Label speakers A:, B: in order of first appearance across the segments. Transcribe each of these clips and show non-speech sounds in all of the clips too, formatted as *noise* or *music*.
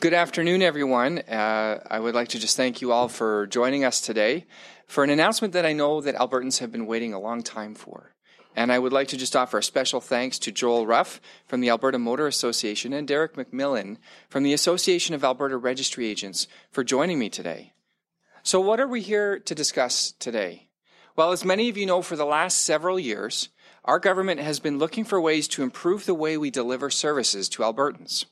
A: Good afternoon, everyone. Uh, I would like to just thank you all for joining us today for an announcement that I know that Albertans have been waiting a long time for. And I would like to just offer a special thanks to Joel Ruff from the Alberta Motor Association and Derek McMillan from the Association of Alberta Registry Agents for joining me today. So, what are we here to discuss today? Well, as many of you know, for the last several years, our government has been looking for ways to improve the way we deliver services to Albertans.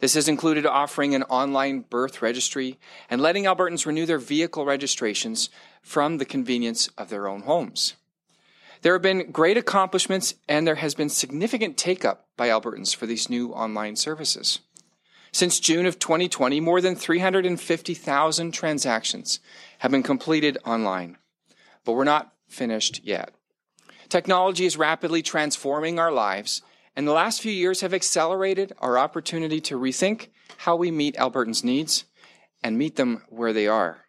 A: This has included offering an online birth registry and letting Albertans renew their vehicle registrations from the convenience of their own homes. There have been great accomplishments and there has been significant take up by Albertans for these new online services. Since June of 2020, more than 350,000 transactions have been completed online. But we're not finished yet. Technology is rapidly transforming our lives, and the last few years have accelerated our opportunity to rethink how we meet Albertans' needs and meet them where they are.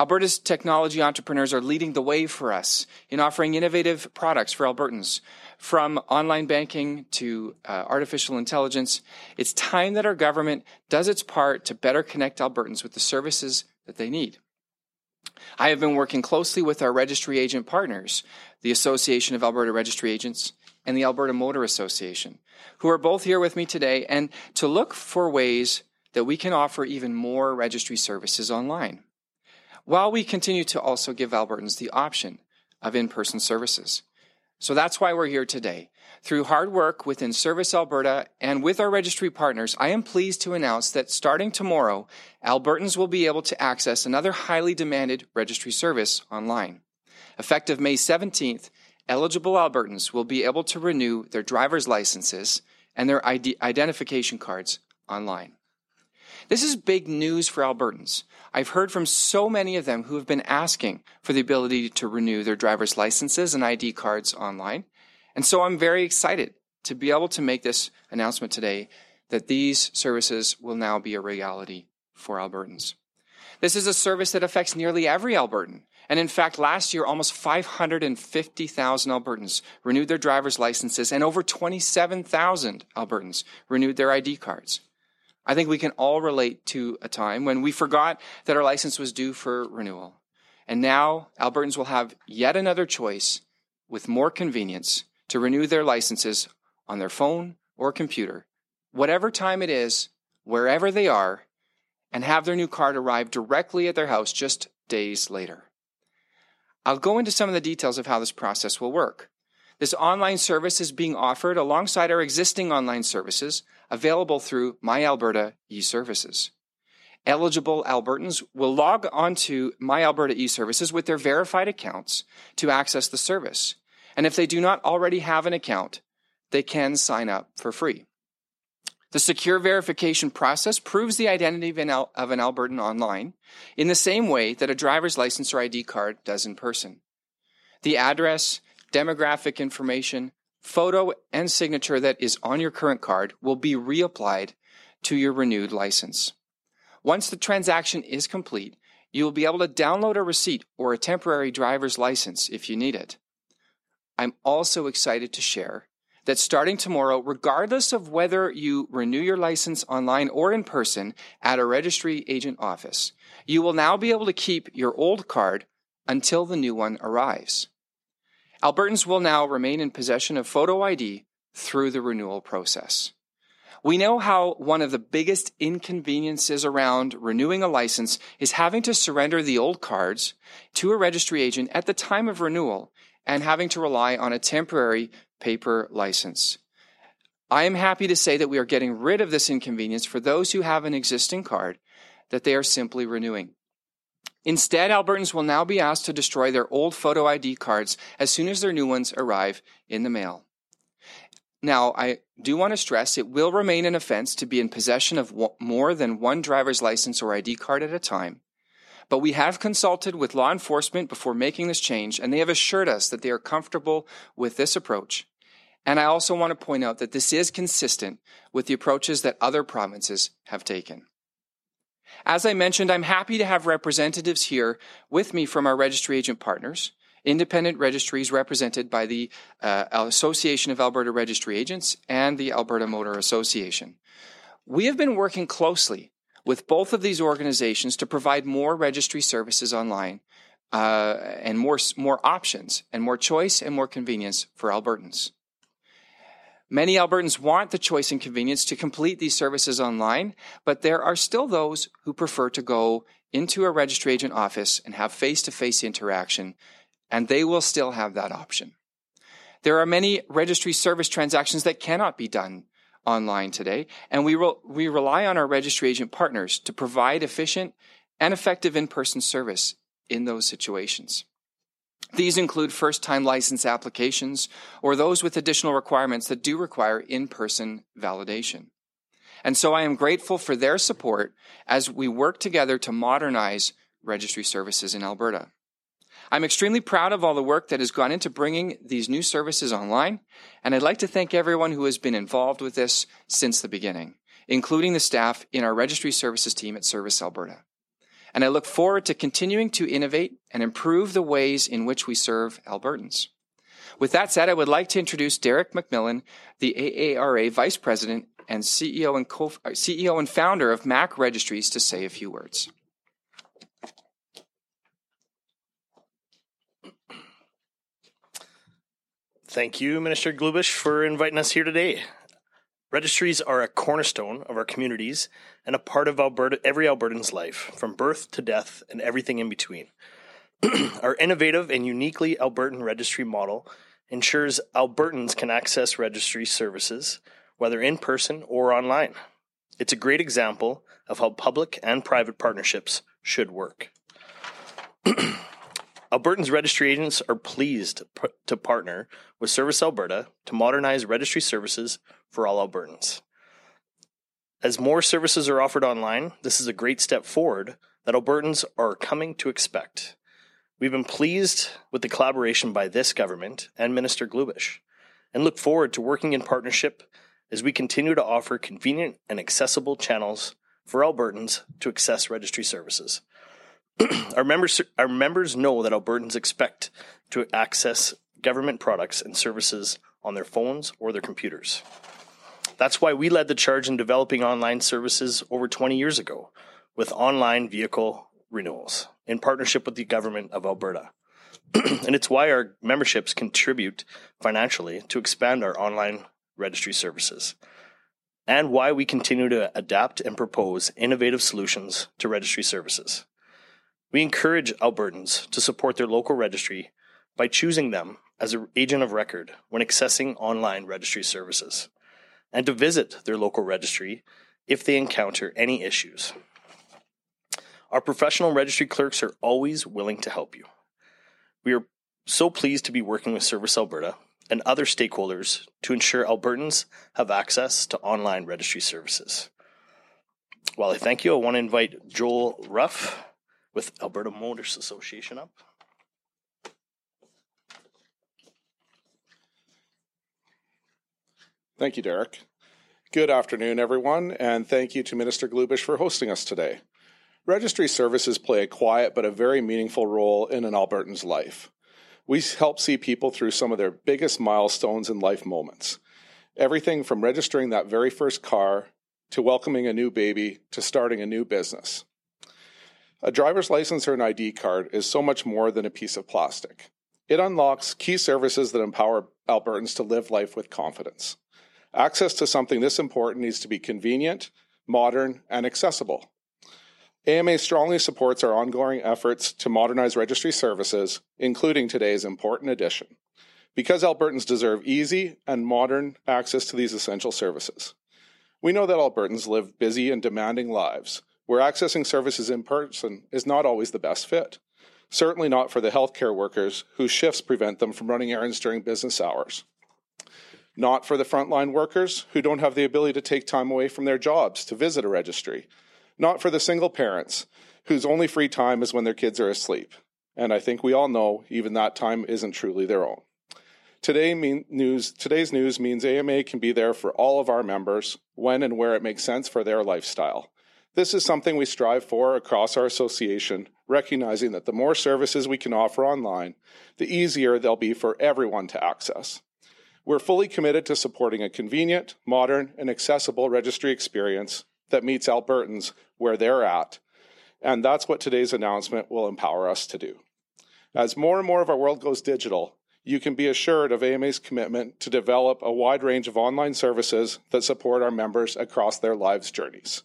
A: Alberta's technology entrepreneurs are leading the way for us in offering innovative products for Albertans. From online banking to uh, artificial intelligence, it's time that our government does its part to better connect Albertans with the services that they need. I have been working closely with our registry agent partners, the Association of Alberta Registry Agents, and the Alberta Motor Association, who are both here with me today, and to look for ways that we can offer even more registry services online, while we continue to also give Albertans the option of in person services. So that's why we're here today. Through hard work within Service Alberta and with our registry partners, I am pleased to announce that starting tomorrow, Albertans will be able to access another highly demanded registry service online. Effective May 17th, eligible Albertans will be able to renew their driver's licenses and their ID- identification cards online. This is big news for Albertans. I've heard from so many of them who have been asking for the ability to renew their driver's licenses and ID cards online. And so I'm very excited to be able to make this announcement today that these services will now be a reality for Albertans. This is a service that affects nearly every Albertan. And in fact, last year, almost 550,000 Albertans renewed their driver's licenses, and over 27,000 Albertans renewed their ID cards. I think we can all relate to a time when we forgot that our license was due for renewal. And now Albertans will have yet another choice with more convenience to renew their licenses on their phone or computer, whatever time it is, wherever they are, and have their new card arrive directly at their house just days later. I'll go into some of the details of how this process will work. This online service is being offered alongside our existing online services available through My Alberta e-services. Eligible Albertans will log onto My Alberta e-services with their verified accounts to access the service. And if they do not already have an account, they can sign up for free. The secure verification process proves the identity of an, Al- of an Albertan online in the same way that a driver's license or ID card does in person. The address, demographic information, photo, and signature that is on your current card will be reapplied to your renewed license. Once the transaction is complete, you will be able to download a receipt or a temporary driver's license if you need it. I'm also excited to share that starting tomorrow, regardless of whether you renew your license online or in person at a registry agent office, you will now be able to keep your old card until the new one arrives. Albertans will now remain in possession of photo ID through the renewal process. We know how one of the biggest inconveniences around renewing a license is having to surrender the old cards to a registry agent at the time of renewal and having to rely on a temporary paper license. I am happy to say that we are getting rid of this inconvenience for those who have an existing card that they are simply renewing. Instead, Albertans will now be asked to destroy their old photo ID cards as soon as their new ones arrive in the mail. Now, I do want to stress it will remain an offense to be in possession of more than one driver's license or ID card at a time. But we have consulted with law enforcement before making this change, and they have assured us that they are comfortable with this approach. And I also want to point out that this is consistent with the approaches that other provinces have taken. As I mentioned, I'm happy to have representatives here with me from our registry agent partners, independent registries represented by the uh, Association of Alberta Registry Agents and the Alberta Motor Association. We have been working closely with both of these organizations to provide more registry services online uh, and more, more options and more choice and more convenience for Albertans. Many Albertans want the choice and convenience to complete these services online, but there are still those who prefer to go into a registry agent office and have face to face interaction, and they will still have that option. There are many registry service transactions that cannot be done online today, and we, re- we rely on our registry agent partners to provide efficient and effective in person service in those situations. These include first time license applications or those with additional requirements that do require in person validation. And so I am grateful for their support as we work together to modernize registry services in Alberta. I'm extremely proud of all the work that has gone into bringing these new services online, and I'd like to thank everyone who has been involved with this since the beginning, including the staff in our registry services team at Service Alberta. And I look forward to continuing to innovate and improve the ways in which we serve Albertans. With that said, I would like to introduce Derek McMillan, the AARA Vice President and CEO and, co- CEO and founder of MAC Registries, to say a few words.
B: Thank you, Minister Glubish, for inviting us here today. Registries are a cornerstone of our communities and a part of Alberta, every Albertan's life, from birth to death and everything in between. *clears throat* our innovative and uniquely Albertan registry model ensures Albertans can access registry services, whether in person or online. It's a great example of how public and private partnerships should work. *clears throat* Albertans registry agents are pleased to partner with Service Alberta to modernize registry services for all Albertans. As more services are offered online, this is a great step forward that Albertans are coming to expect. We've been pleased with the collaboration by this government and Minister Glubish and look forward to working in partnership as we continue to offer convenient and accessible channels for Albertans to access registry services. *clears throat* our members our members know that Albertans expect to access government products and services on their phones or their computers. That's why we led the charge in developing online services over 20 years ago with online vehicle renewals in partnership with the government of Alberta. *clears throat* and it's why our memberships contribute financially to expand our online registry services and why we continue to adapt and propose innovative solutions to registry services. We encourage Albertans to support their local registry by choosing them as an agent of record when accessing online registry services, and to visit their local registry if they encounter any issues. Our professional registry clerks are always willing to help you. We are so pleased to be working with Service Alberta and other stakeholders to ensure Albertans have access to online registry services. While I thank you, I want to invite Joel Ruff, with Alberta Motors Association up.
C: Thank you, Derek. Good afternoon, everyone, and thank you to Minister Glubish for hosting us today. Registry services play a quiet but a very meaningful role in an Albertan's life. We help see people through some of their biggest milestones and life moments. Everything from registering that very first car to welcoming a new baby to starting a new business. A driver's license or an ID card is so much more than a piece of plastic. It unlocks key services that empower Albertans to live life with confidence. Access to something this important needs to be convenient, modern, and accessible. AMA strongly supports our ongoing efforts to modernize registry services, including today's important addition, because Albertans deserve easy and modern access to these essential services. We know that Albertans live busy and demanding lives, where accessing services in person is not always the best fit. Certainly not for the healthcare workers whose shifts prevent them from running errands during business hours. Not for the frontline workers who don't have the ability to take time away from their jobs to visit a registry. Not for the single parents whose only free time is when their kids are asleep. And I think we all know even that time isn't truly their own. Today mean news, today's news means AMA can be there for all of our members when and where it makes sense for their lifestyle. This is something we strive for across our association, recognizing that the more services we can offer online, the easier they'll be for everyone to access. We're fully committed to supporting a convenient, modern, and accessible registry experience that meets Albertans where they're at, and that's what today's announcement will empower us to do. As more and more of our world goes digital, you can be assured of AMA's commitment to develop a wide range of online services that support our members across their lives' journeys.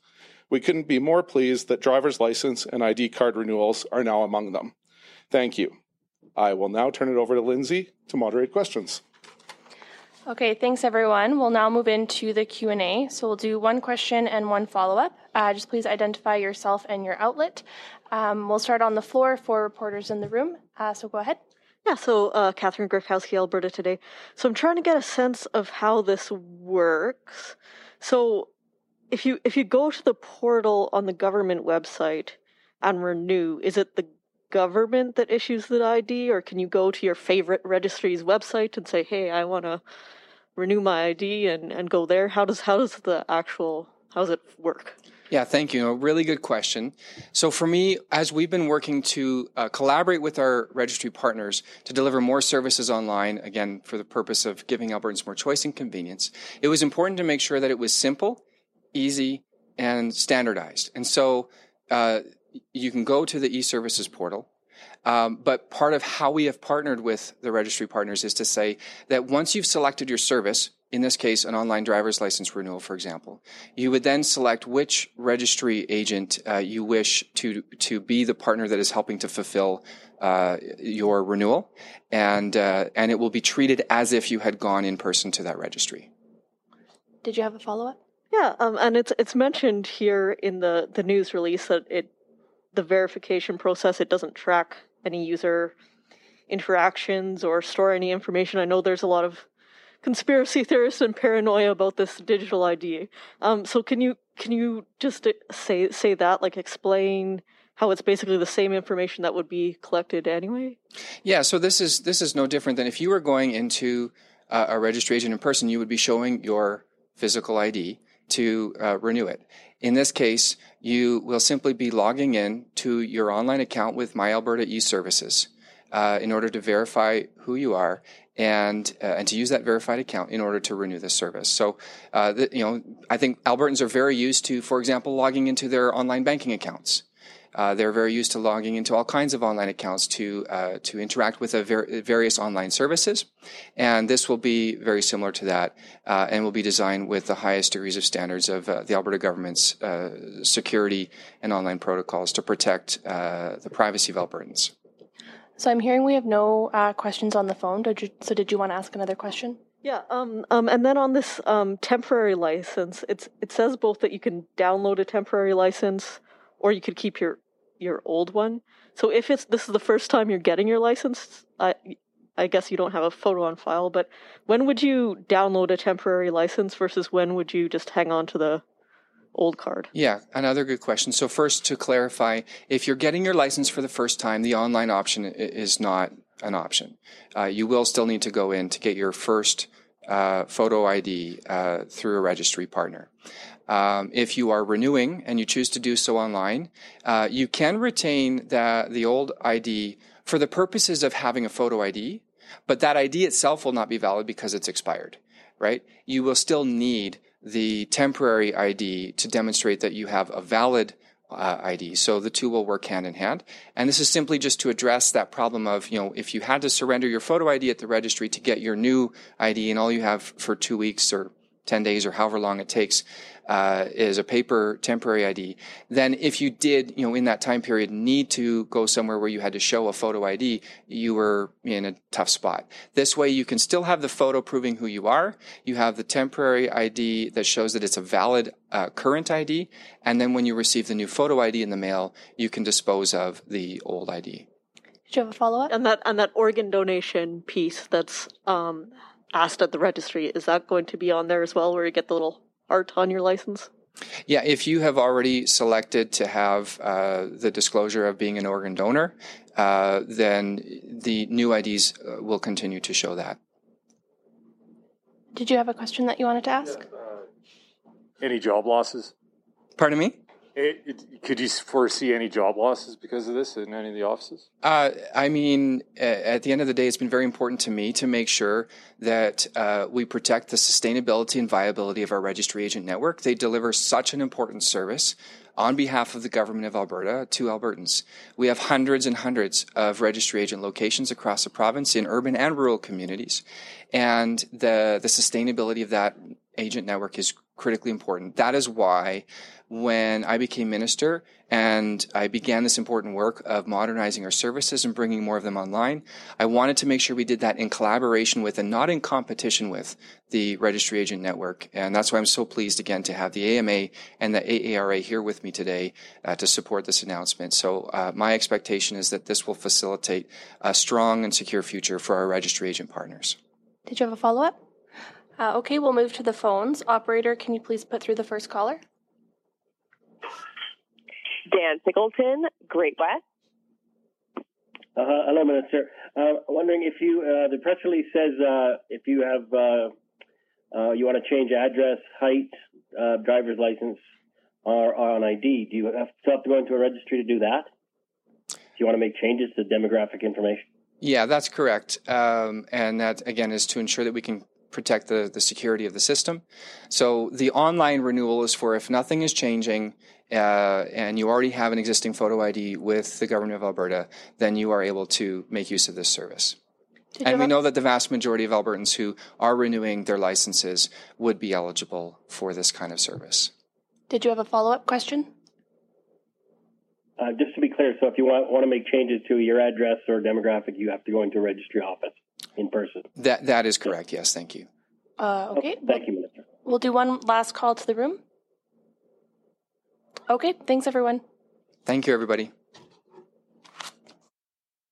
C: We couldn't be more pleased that driver's license and ID card renewals are now among them. Thank you. I will now turn it over to Lindsay to moderate questions.
D: Okay, thanks everyone. We'll now move into the Q&A. So we'll do one question and one follow-up. Uh, just please identify yourself and your outlet. Um, we'll start on the floor for reporters in the room. Uh, so go ahead.
E: Yeah, so uh, Catherine Griwkowsky, Alberta today. So I'm trying to get a sense of how this works. So if you if you go to the portal on the government website and renew, is it the government that issues the ID, or can you go to your favorite registry's website and say, "Hey, I want to renew my ID," and and go there? How does how does the actual how does it work?
A: Yeah, thank you. A really good question. So for me, as we've been working to uh, collaborate with our registry partners to deliver more services online, again, for the purpose of giving Albertans more choice and convenience, it was important to make sure that it was simple, easy, and standardized. And so uh, you can go to the e-services portal. Um, but part of how we have partnered with the registry partners is to say that once you've selected your service, in this case, an online driver's license renewal, for example, you would then select which registry agent uh, you wish to to be the partner that is helping to fulfill uh, your renewal, and uh, and it will be treated as if you had gone in person to that registry.
D: Did you have a follow up?
E: Yeah, um, and it's it's mentioned here in the the news release that it the verification process it doesn't track any user interactions or store any information. I know there's a lot of conspiracy *laughs* theorists and paranoia about this digital ID. Um, so can you can you just uh, say say that like explain how it's basically the same information that would be collected anyway?
A: Yeah. So this is this is no different than if you were going into uh, a registration in person, you would be showing your physical ID to uh, renew it. In this case, you will simply be logging in to your online account with My Alberta e-Services uh, in order to verify who you are and uh, and to use that verified account in order to renew the service. So, uh, the, you know, I think Albertans are very used to, for example, logging into their online banking accounts. Uh, they're very used to logging into all kinds of online accounts to uh, to interact with ver- various online services, and this will be very similar to that, uh, and will be designed with the highest degrees of standards of uh, the Alberta government's uh, security and online protocols to protect uh, the privacy of Albertans.
D: So I'm hearing we have no questions on the phone. Did you, so did you want to ask another question?
E: Yeah, um, um, and then on this um, temporary license, it's it says both that you can download a temporary license or you could keep your your old one. So if it's this is the first time you're getting your license, I I guess you don't have a photo on file, but when would you download a temporary license versus when would you just hang on to the old card?
A: Yeah, another good question. So first to clarify, if you're getting your license for the first time, the online option is not an option. Uh, you will still need to go in to get your first uh, photo ID uh, through a registry partner. Um, if you are renewing and you choose to do so online, uh, you can retain the, the old ID for the purposes of having a photo ID, but that ID itself will not be valid because it's expired, right? You will still need the temporary ID to demonstrate that you have a valid uh, ID. So the two will work hand in hand. And this is simply just to address that problem of, you know, if you had to surrender your photo ID at the registry to get your new ID and all you have for two weeks or 10 days or however long it takes uh, is a paper temporary ID, then if you did, you know, in that time period need to go somewhere where you had to show a photo ID, you were in a tough spot. This way you can still have the photo proving who you are. You have the temporary ID that shows that it's a valid uh, current ID. And then when you receive the new photo ID in the mail, you can dispose of the old ID.
D: Did you have a follow up?
E: And that, and that organ donation piece that's, um, asked at the registry, is that going to be on there as well, where you get the little art on your license?
A: Yeah, if you have already selected to have uh, the disclosure of being an organ donor, uh, then the new IDs uh, will continue to show that.
D: Did you have a question that you wanted to ask?
F: Uh, any job losses?
A: Pardon me?
F: It, it, could you foresee any job losses because of this in any of the offices?
A: Uh, I mean, at the end of the day, it's been very important to me to make sure that uh, we protect the sustainability and viability of our registry agent network. They deliver such an important service on behalf of the government of Alberta to Albertans. We have hundreds and hundreds of registry agent locations across the province in urban and rural communities. And the, the sustainability of that agent network is critically important. That is why when I became minister and I began this important work of modernizing our services and bringing more of them online, I wanted to make sure we did that in collaboration with and not in competition with the registry agent network. And that's why I'm so pleased again to have the AMA and the AARA here with me today uh, to support this announcement. So uh, my expectation is that this will facilitate a strong and secure future for our registry agent partners.
D: Did you have a follow up? Uh, okay, we'll move to the phones. Operator, can you please put through the first caller?
G: Dan Pickleton, Great West.
H: Uh, hello, Minister. Uh, wondering if you, uh, the press release says uh, if you have, uh, uh, you want to change address, height, uh, driver's license, or, or, on ID, do you have, still have to go into a registry to do that? Do you want to make changes to demographic information?
A: Yeah, that's correct. Um, and that, again, is to ensure that we can protect the, the security of the system. So the online renewal is for if nothing is changing uh, and you already have an existing photo ID with the government of Alberta, then you are able to make use of this service. and we know that the vast majority of Albertans who are renewing their licenses would be eligible for this kind of service.
D: Did you have a follow up question?
H: Uh, just to be clear, so if you want, want to make changes to your address or demographic, you have to go into a registry office in person.
A: That that is correct. Yes, thank you.
D: Uh, okay.
H: Oh, thank you, Minister.
D: We'll do one last call to the room. Okay. Thanks, everyone.
A: Thank you, everybody.